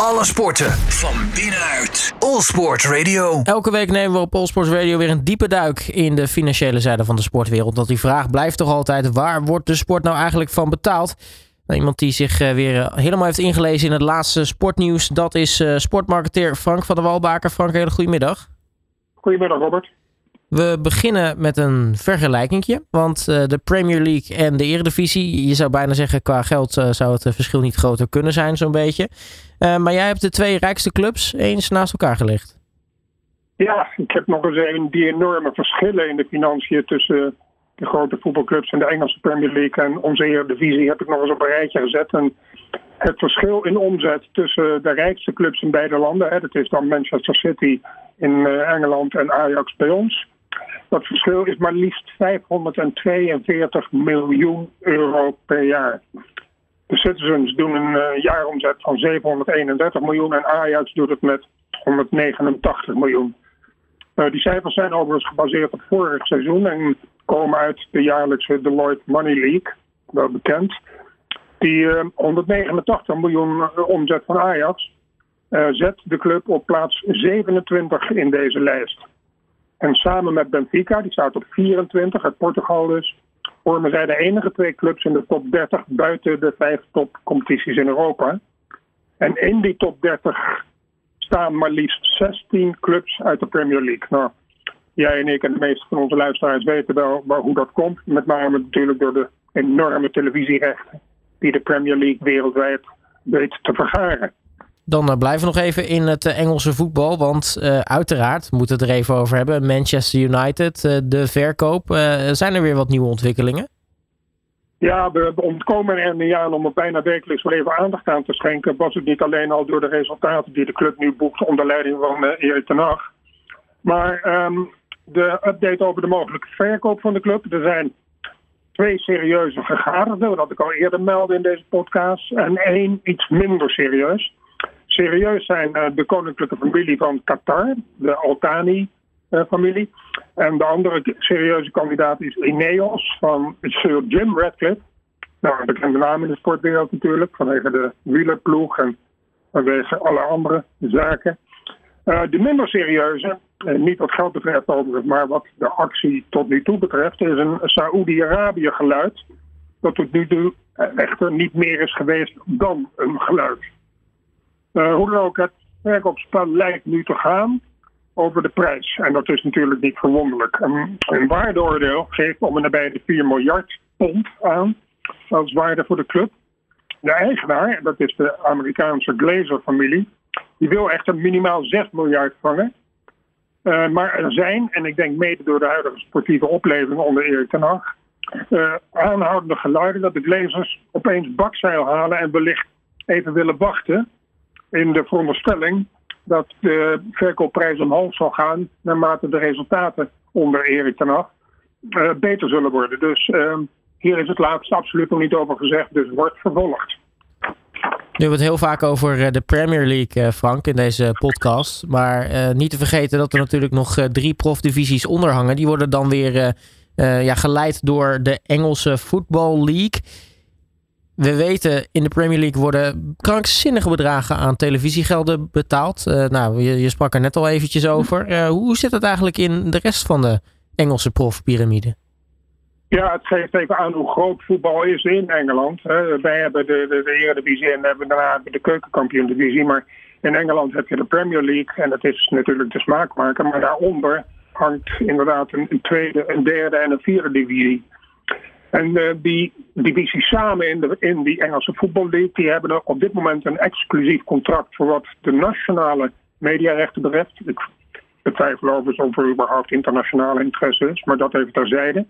Alle sporten van binnenuit. All Sport Radio. Elke week nemen we op All Sports Radio weer een diepe duik in de financiële zijde van de sportwereld. Want die vraag blijft toch altijd: waar wordt de sport nou eigenlijk van betaald? Nou, iemand die zich eh, weer eh, helemaal heeft ingelezen in het laatste sportnieuws, dat is uh, sportmarketeer Frank van der Walbaker. Frank, hele goedemiddag. Goedemiddag, Robert. We beginnen met een vergelijkingje. Want uh, de Premier League en de Eredivisie, je zou bijna zeggen qua geld uh, zou het verschil niet groter kunnen zijn, zo'n beetje. Maar jij hebt de twee rijkste clubs eens naast elkaar gelegd. Ja, ik heb nog eens een, die enorme verschillen in de financiën tussen de grote voetbalclubs en de Engelse Premier League en onze Eredivisie heb ik nog eens op een rijtje gezet. En het verschil in omzet tussen de rijkste clubs in beide landen, hè, dat is dan Manchester City in Engeland en Ajax bij ons. Dat verschil is maar liefst 542 miljoen euro per jaar. De Citizens doen een uh, jaaromzet van 731 miljoen en Ajax doet het met 189 miljoen. Uh, die cijfers zijn overigens gebaseerd op vorig seizoen en komen uit de jaarlijkse Deloitte Money League, wel bekend. Die uh, 189 miljoen omzet van Ajax zet de club op plaats 27 in deze lijst. En samen met Benfica, die staat op 24, uit Portugal dus, vormen zij de enige twee clubs in de top 30 buiten de vijf topcompetities in Europa. En in die top 30 staan maar liefst 16 clubs uit de Premier League. Nou, jij en ik en de meeste van onze luisteraars weten wel, wel hoe dat komt. Met name natuurlijk door de enorme televisierechten die de Premier League wereldwijd weet te vergaren. Dan uh, blijven we nog even in het uh, Engelse voetbal. Want uh, uiteraard moeten we het er even over hebben. Manchester United, de verkoop. zijn er weer wat nieuwe ontwikkelingen? Ja, we ontkomen er niet aan om er bijna wekelijks wel even aandacht aan te schenken. Was het niet alleen al door de resultaten die de club nu boekt onder leiding van uh, Erik ten. Maar um, de update over de mogelijke verkoop van de club. Er zijn twee serieuze vergaderden, dat ik al eerder meldde in deze podcast. En één iets minder serieus serieus zijn uh, de koninklijke familie van Qatar, de Altani-familie. Uh, en de andere serieuze kandidaat is Ineos van Sir Jim Radcliffe. Nou, een bekende naam in de sportwereld natuurlijk, vanwege de wielerploeg en vanwege alle andere zaken. Uh, de minder serieuze, niet wat geld betreft overigens, maar wat de actie tot nu toe betreft, is een Saoedi-Arabië geluid. Dat tot nu toe echter niet meer is geweest dan een geluid. Uh, hoe dan ook, het verkoopspel lijkt nu te gaan over de prijs. En dat is natuurlijk niet verwonderlijk. Een, waardeoordeel geeft om en nabij de 4 miljard pond aan als waarde voor de club. De eigenaar, dat is de Amerikaanse Glazer-familie, die wil echter minimaal 6 miljard vangen. Uh, maar er zijn, en ik denk mede door de huidige sportieve opleving onder Erik ten Hag, uh, aanhoudende geluiden dat de Glazers opeens bakzeil halen en wellicht even willen wachten in de veronderstelling dat de verkoopprijs omhoog zal gaan naarmate de resultaten onder Erik ten Hag uh, beter zullen worden. Dus uh, hier is het laatste absoluut nog niet over gezegd, dus wordt vervolgd. Nu hebben we het heel vaak over eh, de Premier League, Frank, in deze podcast. Maar niet te vergeten dat er natuurlijk nog drie profdivisies onder hangen. Die worden dan weer ja, geleid door de Engelse Football League. We weten, in de Premier League worden krankzinnige bedragen aan televisiegelden betaald. Uh, nou, je, je, sprak er net al eventjes over. Uh, hoe zit het eigenlijk in de rest van de Engelse profpyramide? Ja, het geeft even aan hoe groot voetbal is in Engeland. Wij hebben de, de, de Eredivisie en hebben daarna de keukenkampioen-divisie. Maar in Engeland heb je de Premier League en dat is natuurlijk de smaakmaker. Maar daaronder hangt inderdaad een, een tweede, een derde en een vierde divisie. En uh, die divisies samen in, de, in die Engelse voetballeague, die hebben op dit moment een exclusief contract voor wat de nationale mediarechten betreft. Ik betwijfel overigens of er überhaupt internationale interesse is, maar dat even terzijde.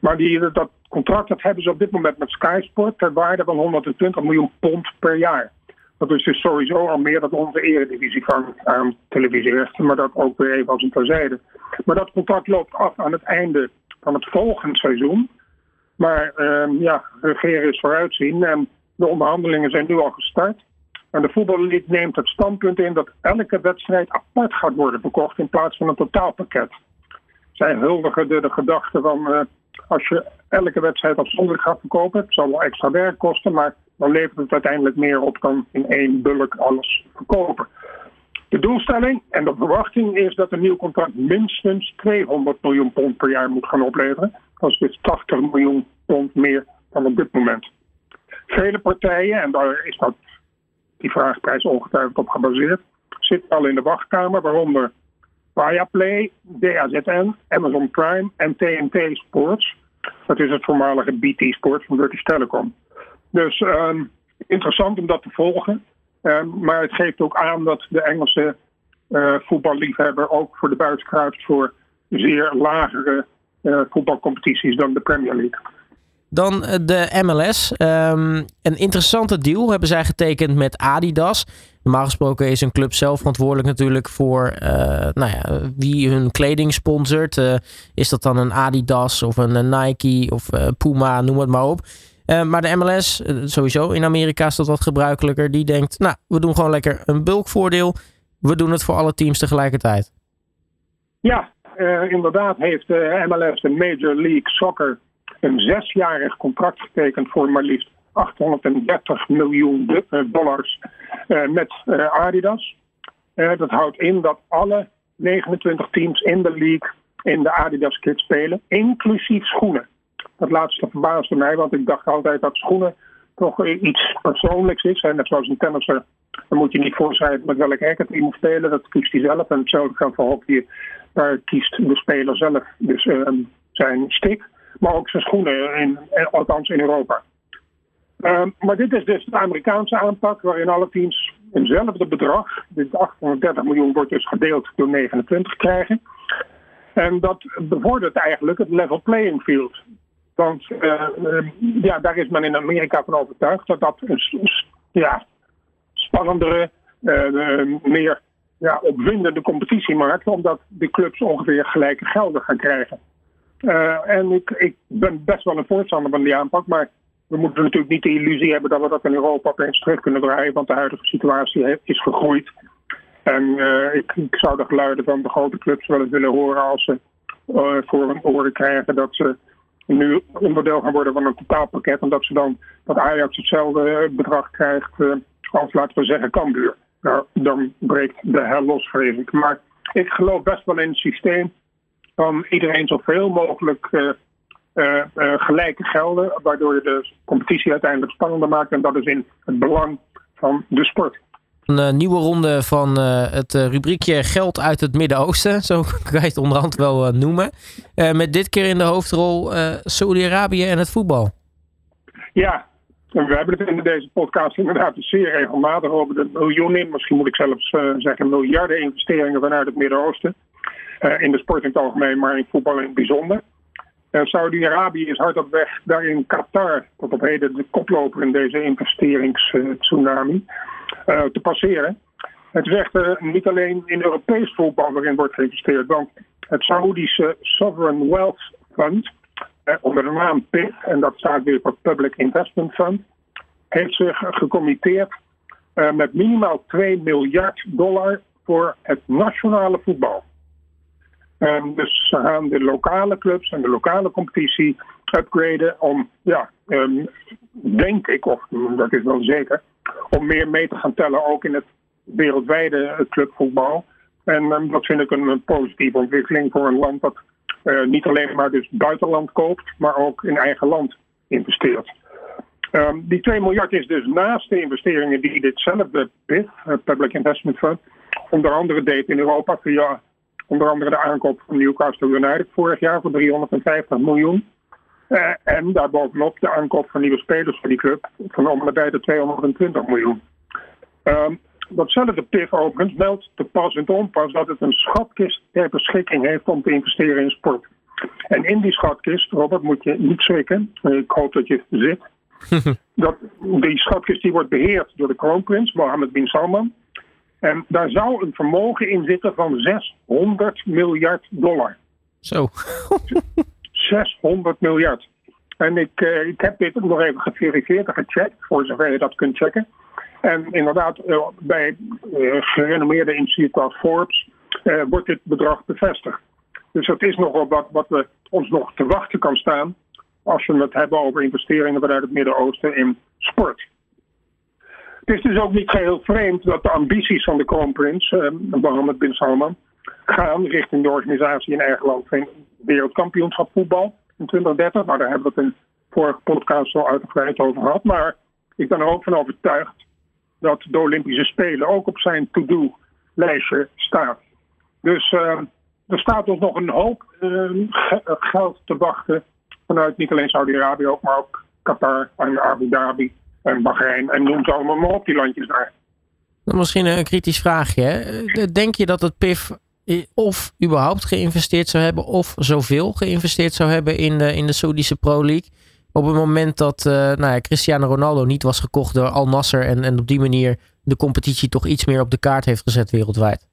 Maar die, dat contract dat hebben ze op dit moment met Sky Sport ter waarde van 120 miljoen pond per jaar. Dat is dus sowieso al meer dan onze eredivisie van aan televisierechten, maar dat ook weer even als een terzijde. Maar dat contract loopt af aan het einde van het volgende seizoen. Maar uh, ja, regeren is vooruitzien en de onderhandelingen zijn nu al gestart. En de voetballeague neemt het standpunt in dat elke wedstrijd apart gaat worden verkocht in plaats van een totaalpakket. Zij huldigen de, gedachte van uh, als je elke wedstrijd afzonderlijk gaat verkopen, het zal wel extra werk kosten, maar dan levert het uiteindelijk meer op dan in één bulk alles verkopen. De doelstelling en de verwachting is dat een nieuw contract minstens 200 miljoen pond per jaar moet gaan opleveren. Dat is dus 80 miljoen pond meer dan op dit moment. Vele partijen, en daar is dat, die vraagprijs ongetwijfeld op gebaseerd, zitten al in de wachtkamer, waaronder Viaplay, DAZN, Amazon Prime en TNT Sports. Dat is het voormalige BT Sports van British Telecom. Dus ehm, interessant om dat te volgen. Ehm, maar het geeft ook aan dat de Engelse uh, voetballiefhebber ook voor de buis kruipt voor zeer lagere voetbalcompetities dan de Premier League. Dan eh, de MLS. Um, een interessante deal hebben zij getekend met Adidas. Normaal gesproken is een club zelf verantwoordelijk natuurlijk voor uh, nou ja, wie hun kleding sponsort. Uh, is dat dan een Adidas of een Nike of Puma, noem het maar op. maar de MLS, sowieso in Amerika is dat wat gebruikelijker. Die denkt, nou, we doen gewoon lekker een bulkvoordeel. We doen het voor alle teams tegelijkertijd. Ja, inderdaad heeft de MLS, de Major League Soccer een zesjarig contract getekend voor maar liefst 830 miljoen eh, dollars met Adidas. Dat houdt in dat alle 29 teams in de league in de Adidas kit spelen, inclusief schoenen. Dat laatste verbaasde mij, want ik dacht altijd dat schoenen toch iets persoonlijks is. En net zoals een tennisser, dan moet je niet voorschrijven met welk racket hij moet spelen. Dat kiest hij zelf. En hetzelfde geldt voor hockey. Daar kiest de speler zelf dus zijn stick maar ook zijn schoenen, in, althans in Europa. Uh, maar dit is dus de Amerikaanse aanpak, waarin alle teams eenzelfde bedrag, dit 830 miljoen wordt dus gedeeld door 29 krijgen. En dat bevordert eigenlijk het level playing field. Want uh, ja, daar is men in Amerika van overtuigd dat dat een ja, spannendere, uh, meer ja, opwindende competitie maakt, omdat de clubs ongeveer gelijke gelden gaan krijgen. En ik, ik ben best wel een voorstander van die aanpak, maar we moeten natuurlijk niet de illusie hebben dat we dat in Europa opeens terug kunnen draaien, want de huidige situatie is gegroeid. En ik, ik, zou de geluiden van de grote clubs wel eens willen horen als ze voor hun oren krijgen dat ze nu onderdeel gaan worden van een totaalpakket. En dat ze dan dat Ajax hetzelfde bedrag krijgt als, laten we zeggen, Cambuur. Nou, dan breekt de hel los, vrees ik. Maar ik geloof best wel in het systeem van iedereen zoveel mogelijk uh, gelijke gelden, waardoor je de competitie uiteindelijk spannender maakt. En dat is in het belang van de sport. Een nieuwe ronde van het rubriekje Geld uit het Midden-Oosten. Zo kan je het onderhand wel noemen. met dit keer in de hoofdrol Saudi-Arabië en het voetbal. Ja, we hebben het in deze podcast inderdaad zeer regelmatig over de miljoenen, misschien moet ik zelfs zeggen miljarden investeringen vanuit het Midden-Oosten. In de sport in het algemeen, maar in voetbal in het bijzonder. Saudi-Arabië is hard op weg daarin Qatar, tot op heden de koploper in deze investeringstsunami, uh, te passeren. Het is echt niet alleen in Europees voetbal waarin wordt geïnvesteerd, want het Saoedische Sovereign Wealth Fund, onder de naam PIF, en dat staat weer voor Public Investment Fund, heeft zich gecommitteerd met minimaal 2 miljard dollar voor het nationale voetbal. Um, dus ze gaan de lokale clubs en de lokale competitie upgraden om, ja, um, denk ik, of dat is wel zeker, om meer mee te gaan tellen ook in het wereldwijde clubvoetbal. En um, dat vind ik een, positieve ontwikkeling voor een land dat uh, niet alleen maar dus buitenland koopt, maar ook in eigen land investeert. Um, die 2 miljard is dus naast de investeringen die ditzelfde PIF, het Public Investment Fund, onder andere deed in Europa via Onder andere de aankoop van Newcastle United vorig jaar voor 350 miljoen. Uh, en daarbovenop de aankoop van nieuwe spelers voor die club van om bij de 220 miljoen. Uh, datzelfde PIF overigens meldt te pas en te onpas dat het een schatkist ter beschikking heeft om te investeren in sport. En in die schatkist, Robert, moet je niet schrikken. Ik hoop dat je zit. dat, die schatkist die wordt beheerd door de kroonprins Mohammed bin Salman. En daar zou een vermogen in zitten van 600 miljard dollar. Zo. 600 miljard. En ik, uh, ik heb dit nog even geverifieerd en gecheckt, voor zover je dat kunt checken. En inderdaad, uh, bij uh, gerenommeerde instituten als Forbes wordt dit bedrag bevestigd. Dus dat is nogal wat, wat we ons nog te wachten kan staan als we het hebben over investeringen vanuit het Midden-Oosten in sport. Het is dus ook niet geheel vreemd dat de ambities van de kroonprins, uh, Mohammed bin Salman, gaan richting de organisatie in eigen land wereldkampioenschap voetbal in 2030. Nou, daar hebben we het in vorige podcast al uitgebreid over gehad. Maar ik ben er ook van overtuigd dat de Olympische Spelen ook op zijn to-do-lijstje staan. Dus uh, er staat ons nog een hoop uh, geld te wachten vanuit niet alleen Saudi-Arabië, maar ook Qatar en Abu Dhabi en Bahrein en noem ze allemaal maar op die landjes daar. Misschien een kritisch vraagje. Denk je dat het PIF of überhaupt geïnvesteerd zou hebben of zoveel geïnvesteerd zou hebben in de, in de Saudische Pro League? Op het moment dat uh, nou ja, Cristiano Ronaldo niet was gekocht door Al Nasser en, en op die manier de competitie toch iets meer op de kaart heeft gezet wereldwijd?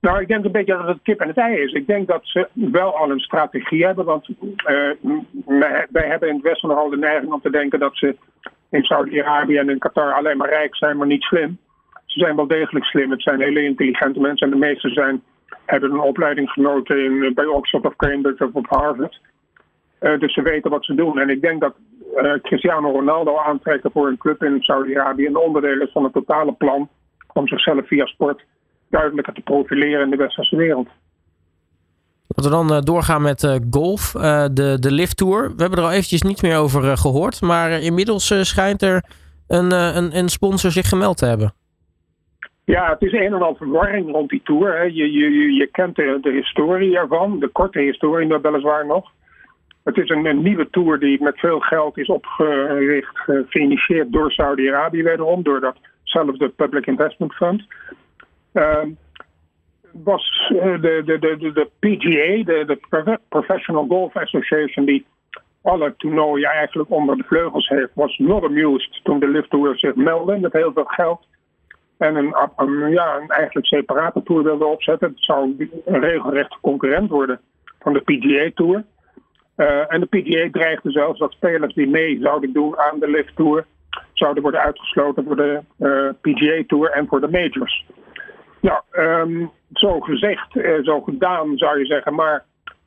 Nou, ik denk een beetje dat het kip en het ei is. Ik denk dat ze wel al een strategie hebben. Want uh, wij hebben in het Westen nogal de neiging om te denken dat ze in Saudi-Arabië en in Qatar alleen maar rijk zijn, maar niet slim. Ze zijn wel degelijk slim. Het zijn hele intelligente mensen. En de meeste zijn, hebben een opleiding genoten in, bij Oxford of Cambridge of op Harvard. Uh, dus ze weten wat ze doen. En ik denk dat uh, Cristiano Ronaldo aantrekken voor een club in Saudi-Arabië een onderdeel is van het totale plan om zichzelf via sport duidelijker te profileren in de westerse wereld. Laten we dan doorgaan met golf, de, de Lift Tour. We hebben er al eventjes niet meer over gehoord, maar inmiddels schijnt er een, een, een, sponsor zich gemeld te hebben. Ja, het is een en al verwarring rond die tour. Hè. Je, je, je kent de, de historie ervan, de korte historie nog weliswaar nog. Het is een, nieuwe tour die met veel geld is opgericht, geïnitieerd door Saudi-Arabië wederom, door datzelfde Public Investment Fund. Uh, was de, de, de, de PGA, de, de Professional Golf Association, die alle toernooien eigenlijk onder de vleugels heeft, was not amused toen de Lift Tour zich meldde met heel veel geld. En een, een, ja, een eigenlijk separate tour wilde opzetten. Het zou een regelrechte concurrent worden van de PGA Tour. Uh, en de PGA dreigde zelfs dat spelers die mee zouden doen aan de Lift Tour zouden worden uitgesloten voor de uh, PGA Tour en voor de majors. Nou, zo gezegd, uh, zo gedaan zou je zeggen. Maar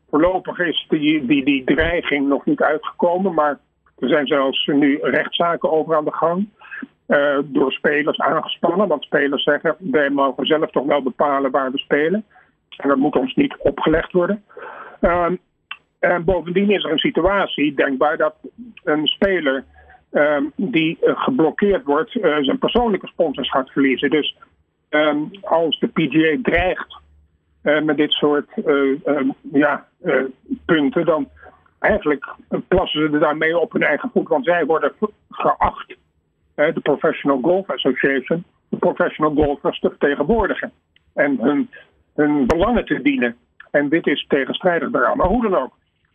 voorlopig is die, die, die dreiging nog niet uitgekomen. Maar er zijn zelfs nu rechtszaken over aan de gang. Uh, door spelers aangespannen. Want spelers zeggen, wij mogen zelf toch wel bepalen waar we spelen. En dat moet ons niet opgelegd worden. Uh, en bovendien is er een situatie denkbaar dat een speler uh, die geblokkeerd wordt, zijn persoonlijke sponsors gaat verliezen. Dus um, als de PGA dreigt met dit soort ja, punten, dan eigenlijk plassen ze er daarmee op hun eigen voet. Want zij worden geacht, de Professional Golf Association, de professional golfers te vertegenwoordigen. En hun, hun belangen te dienen. En dit is tegenstrijdig daaraan. Maar hoe dan ook.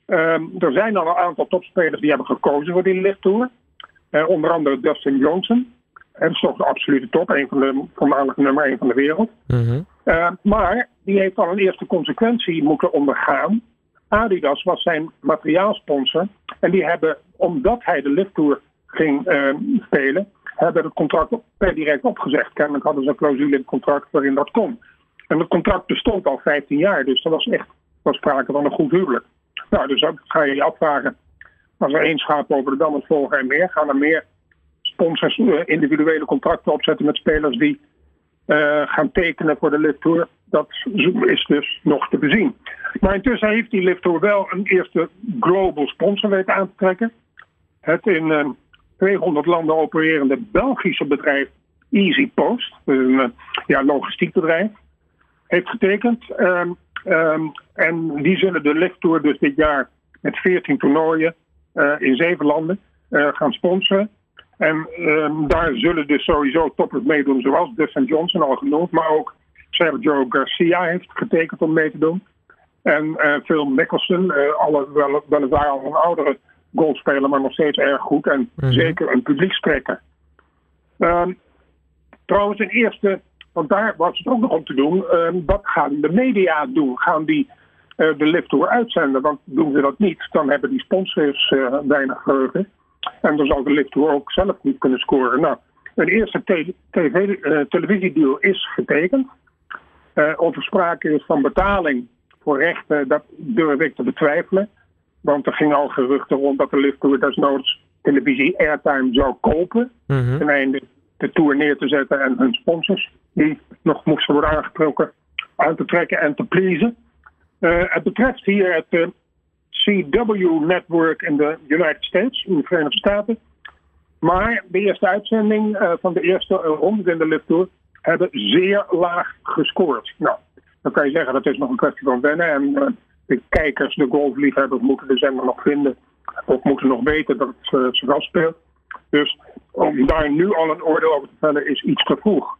Um, er zijn al een aantal topspelers die hebben gekozen voor die lichttour. onder andere Dustin Johnson. Dat is toch de absolute top, een van de voormalige nummer 1 van de wereld. Mm -hmm. uh, maar die heeft al een eerste consequentie moeten ondergaan. Adidas was zijn materiaalsponsor. En die hebben, omdat hij de lifttour ging uh, spelen, hebben het contract per direct opgezegd. Kennelijk hadden ze een clausule in het contract waarin dat kon. En het contract bestond al 15 jaar, dus er was echt was sprake van een goed huwelijk. Nou, dus dan ga je je afvragen, als er één schaap over de dam het volgen en meer, gaan er meer sponsors eh, individuele contracten opzetten met spelers die uh, gaan tekenen voor de Lift Tour. Dat is dus nog te bezien. Maar intussen heeft die Lift Tour wel een eerste global sponsor weten aan te trekken. Het in 200 landen opererende Belgische bedrijf Easy Post, een ja, logistiek bedrijf, heeft getekend. Um, um, en die zullen de Lift Tour dus dit jaar met 14 toernooien uh, in zeven landen gaan sponsoren. En um, daar zullen dus sowieso toppers meedoen, zoals Dustin Johnson al genoemd, maar ook Sergio Garcia heeft getekend om mee te doen. En uh, Phil Mickelson, alle, wel, weliswaar al een oudere golfspeler, maar nog steeds erg goed. En mm -hmm. zeker een publiekstrekker. Um, trouwens, een eerste, want daar was het ook nog om te doen. Um, wat gaan de media doen? Gaan die uh, de lift tour uitzenden? Want doen ze dat niet, dan hebben die sponsors weinig geheugen. En dan zal de lifttour ook zelf niet kunnen scoren. Nou, een eerste te TV, uh, televisiedeal is getekend. Of er sprake is van betaling voor rechten, dat durf ik te betwijfelen. Want er gingen al geruchten rond dat de lifttour desnoods televisie airtime zou kopen. Mm -hmm. Ten einde de Tour neer te zetten en hun sponsors, die nog moesten worden aangetrokken, aan te trekken en te pleasen. Uh, het betreft hier het uh, CW Network in de United States, in de Verenigde Staten. Maar de eerste uitzending uh, van de eerste ronde in de Lift Tour hebben zeer laag gescoord. Nou, dan kan je zeggen dat is nog een kwestie van wennen. En de kijkers, de golfliefhebbers, moeten de zender nog vinden. Of moeten nog weten dat het uh, zich afspeelt. Dus om daar nu al een oordeel over te vellen is iets te vroeg.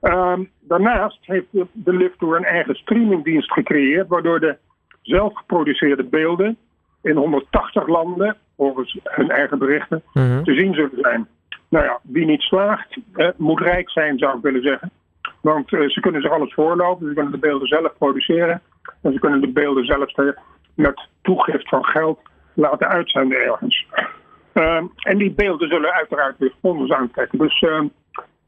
Um, daarnaast heeft de, de Lift Tour een eigen streamingdienst gecreëerd, waardoor de zelfgeproduceerde beelden in 180 landen, volgens hun eigen berichten, mm-hmm. te zien zullen zijn. Nou ja, wie niet slaagt, eh, moet rijk zijn, zou ik willen zeggen. Want uh, ze kunnen zich alles voorlopen, ze kunnen de beelden zelf produceren. En ze kunnen de beelden zelf met toegift van geld laten uitzenden ergens. Uh, en die beelden zullen uiteraard weer sponsors aantrekken. Dus uh,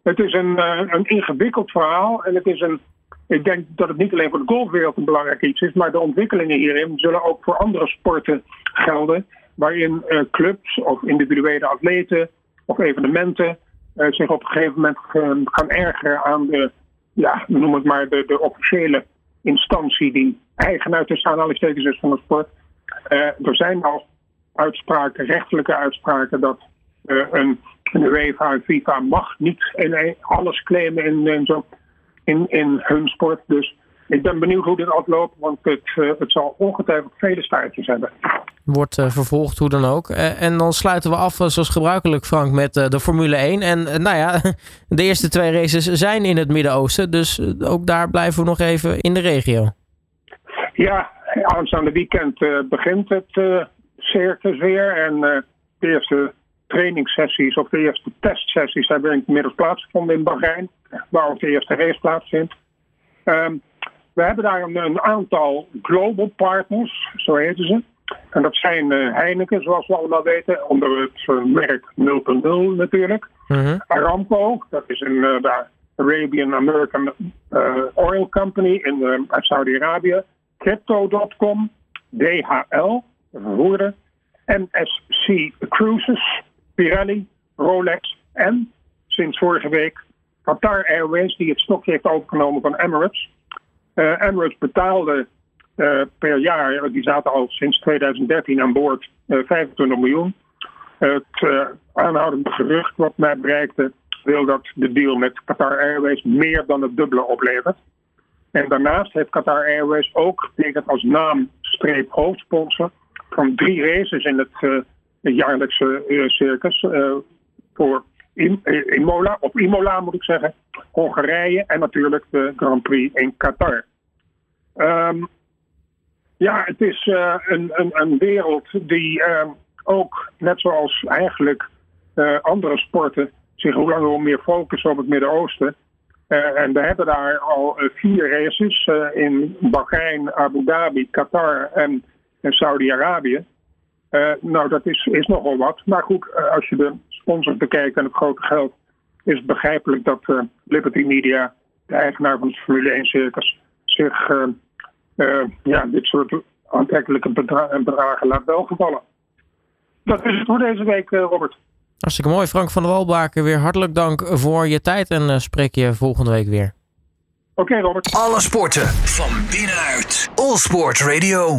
het is een, uh, een ingewikkeld verhaal. En het is een, ik denk dat het niet alleen voor de golfwereld een belangrijk iets is, maar de ontwikkelingen hierin zullen ook voor andere sporten gelden. Waarin clubs of individuele atleten of evenementen zich op een gegeven moment gaan ergeren aan de, ja, noem het maar, de, de officiële instantie die eigenaar tussen aanhalingstekens is van de sport. Uh, er zijn al uitspraken, rechtelijke uitspraken, dat uh, een, een UEFA en FIFA mag niet alles claimen in, in, zo, in, in hun sport. Dus ik ben benieuwd hoe dit afloopt, want het, uh, het zal ongetwijfeld vele staartjes hebben. Wordt vervolgd hoe dan ook. en dan sluiten we af, zoals gebruikelijk, Frank, met de Formule 1. En nou ja, de eerste twee races zijn in het Midden-Oosten. Dus ook daar blijven we nog even in de regio. Ja, aanstaande weekend begint het circus weer. En de eerste trainingssessies of de eerste testsessies hebben inmiddels plaatsgevonden in Bahrein. Waar ook de eerste race plaatsvindt. Um, we hebben daar een, een, aantal global partners, zo heten ze. En dat zijn Heineken, zoals we allemaal weten, onder het merk 0.0 natuurlijk. Mm-hmm. Aramco, dat is een de Arabian American Oil Company in Saudi-Arabië. Crypto.com, DHL, vervoerder, MSC Cruises, Pirelli, Rolex en sinds vorige week Qatar Airways, die het stokje heeft overgenomen van Emirates. Uh, Emirates betaalde uh, per jaar, die zaten al sinds 2013 aan boord, uh, 25 miljoen. Het aanhoudende gerucht wat mij bereikte wil dat de deal met Qatar Airways meer dan het dubbele oplevert. En daarnaast heeft Qatar Airways ook getekend als naamstreep hoofdsponsor van drie races in het, jaarlijkse circus. Voor Imola, of Imola moet ik zeggen, Hongarije en natuurlijk de Grand Prix in Qatar. Um, ja, het is een, een, een, wereld die ehm, ook, net zoals eigenlijk andere sporten, zich hoe langer hoe meer focussen op het Midden-Oosten. Uh, en we hebben daar al vier races in Bahrein, Abu Dhabi, Qatar en, en Saudi-Arabië. nou, dat is, is nogal wat. Maar goed, als je de sponsors bekijkt en het grote geld, is het begrijpelijk dat Liberty Media, de eigenaar van het Formule 1 circus, zich ja, dit soort aantrekkelijke bedra bedragen laat welgevallen. Dat is het voor deze week, Robert. Hartstikke mooi. Frank van der Walbaken, weer hartelijk dank voor je tijd en uh, spreek je volgende week weer. Oké, okay, Robert. Alle sporten van binnenuit. All Sport Radio.